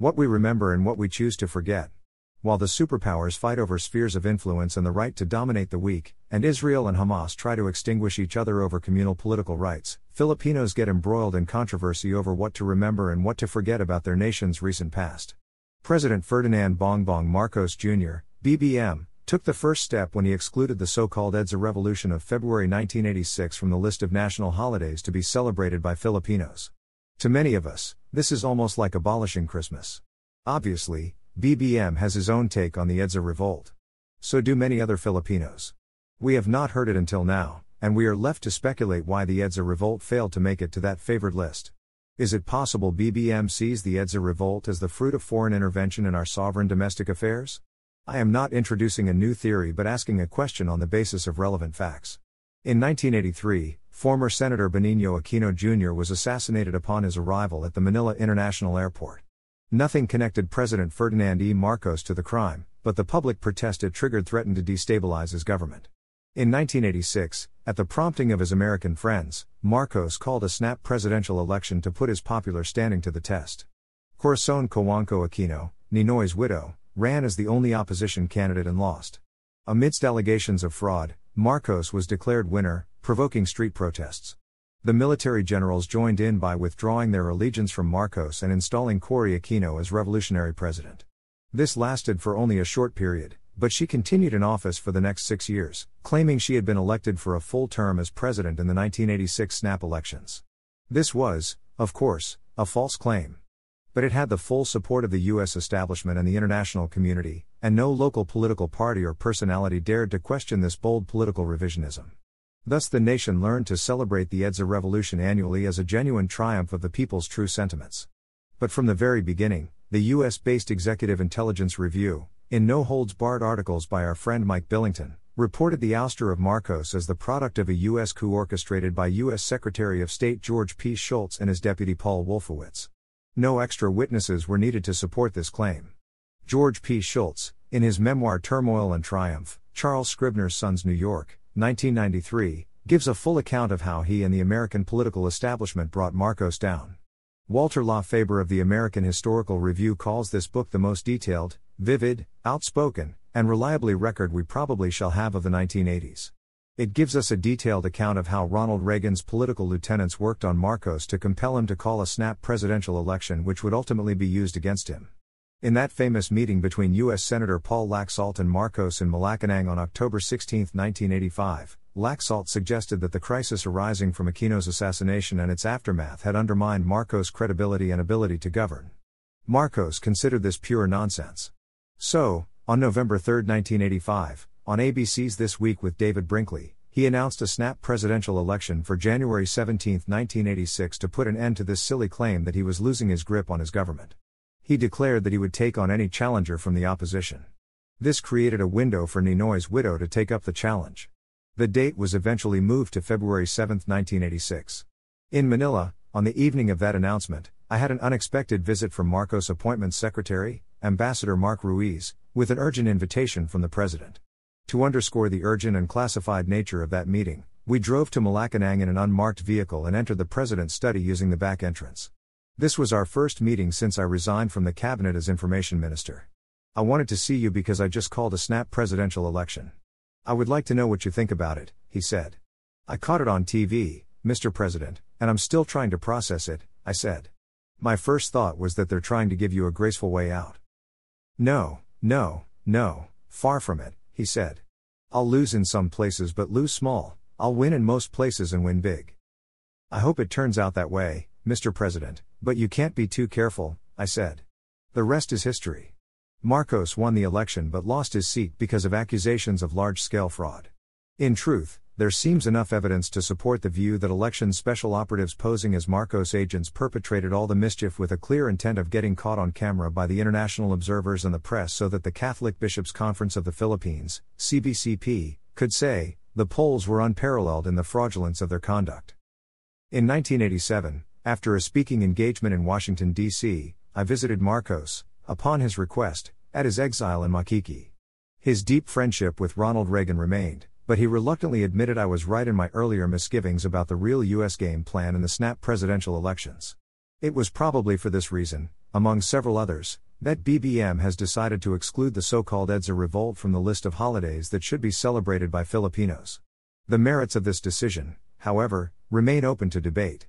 What we remember and what we choose to forget. While the superpowers fight over spheres of influence and the right to dominate the weak, and Israel and Hamas try to extinguish each other over communal political rights, Filipinos get embroiled in controversy over what to remember and what to forget about their nation's recent past. President Ferdinand Bongbong Marcos Jr., BBM, took the first step when he excluded the so called EDSA Revolution of February 1986 from the list of national holidays to be celebrated by Filipinos. To many of us, this is almost like abolishing Christmas. Obviously, BBM has his own take on the EDSA revolt. So do many other Filipinos. We have not heard it until now, and we are left to speculate why the EDSA revolt failed to make it to that favored list. Is it possible BBM sees the EDSA revolt as the fruit of foreign intervention in our sovereign domestic affairs? I am not introducing a new theory but asking a question on the basis of relevant facts. In 1983, former Senator Benigno Aquino Jr. was assassinated upon his arrival at the Manila International Airport. Nothing connected President Ferdinand E. Marcos to the crime, but the public protest it triggered threatened to destabilize his government. In 1986, at the prompting of his American friends, Marcos called a snap presidential election to put his popular standing to the test. Corazon Cojuangco Aquino, Ninoy's widow, ran as the only opposition candidate and lost. Amidst allegations of fraud, Marcos was declared winner, provoking street protests. The military generals joined in by withdrawing their allegiance from Marcos and installing Cory Aquino as revolutionary president. This lasted for only a short period, but she continued in office for the next six years, claiming she had been elected for a full term as president in the 1986 snap elections. This was, of course, a false claim. But it had the full support of the U.S. establishment and the international community, and no local political party or personality dared to question this bold political revisionism. Thus, the nation learned to celebrate the EDSA revolution annually as a genuine triumph of the people's true sentiments. But from the very beginning, the US based Executive Intelligence Review, in no holds barred articles by our friend Mike Billington, reported the ouster of Marcos as the product of a U.S. coup orchestrated by U.S. Secretary of State George P. Shultz and his deputy Paul Wolfowitz. No extra witnesses were needed to support this claim. George P. Shultz, in his memoir Turmoil and Triumph, Charles Scribner's Sons New York, 1993, gives a full account of how he and the American political establishment brought Marcos down. Walter LaFeber of the American Historical Review calls this book the most detailed, vivid, outspoken, and reliably record we probably shall have of the 1980s. It gives us a detailed account of how Ronald Reagan's political lieutenants worked on Marcos to compel him to call a snap presidential election which would ultimately be used against him. In that famous meeting between U.S. Senator Paul Laxalt and Marcos in Malacanang on October 16, 1985, Laxalt suggested that the crisis arising from Aquino's assassination and its aftermath had undermined Marcos' credibility and ability to govern. Marcos considered this pure nonsense. So, on November 3, 1985, on ABC's This Week with David Brinkley, he announced a snap presidential election for January 17, 1986 to put an end to this silly claim that he was losing his grip on his government. He declared that he would take on any challenger from the opposition. This created a window for Ninoy's widow to take up the challenge. The date was eventually moved to February 7, 1986. In Manila, on the evening of that announcement, I had an unexpected visit from Marcos' appointment secretary, Ambassador Mark Ruiz, with an urgent invitation from the president. To underscore the urgent and classified nature of that meeting, we drove to Malacanang in an unmarked vehicle and entered the president's study using the back entrance. This was our first meeting since I resigned from the cabinet as information minister. I wanted to see you because I just called a snap presidential election. I would like to know what you think about it, he said. I caught it on TV, Mr. President, and I'm still trying to process it, I said. My first thought was that they're trying to give you a graceful way out. No, no, no, far from it, he said. I'll lose in some places but lose small, I'll win in most places and win big. I hope it turns out that way, Mr. President, but you can't be too careful, I said. The rest is history. Marcos won the election but lost his seat because of accusations of large scale fraud. In truth, there seems enough evidence to support the view that election special operatives posing as Marcos agents perpetrated all the mischief with a clear intent of getting caught on camera by the international observers and the press so that the Catholic Bishops' Conference of the Philippines, CBCP, could say, the polls were unparalleled in the fraudulence of their conduct. In 1987, after a speaking engagement in Washington, D.C., I visited Marcos, upon his request, at his exile in Makiki. His deep friendship with Ronald Reagan remained, but he reluctantly admitted I was right in my earlier misgivings about the real U.S. game plan in the snap presidential elections. It was probably for this reason, among several others, that BBM has decided to exclude the so called EDSA revolt from the list of holidays that should be celebrated by Filipinos. The merits of this decision, however, remain open to debate.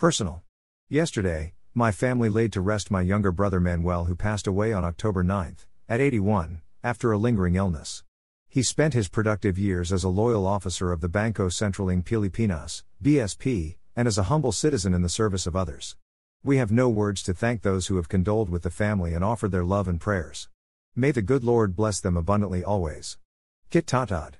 Personal. Yesterday, my family laid to rest my younger brother Manuel, who passed away on October 9, at 81, after a lingering illness. He spent his productive years as a loyal officer of the Banco Sentral ng Pilipinas, BSP, and as a humble citizen in the service of others. We have no words to thank those who have condoled with the family and offered their love and prayers. May the good Lord bless them abundantly always. Kit Tatad.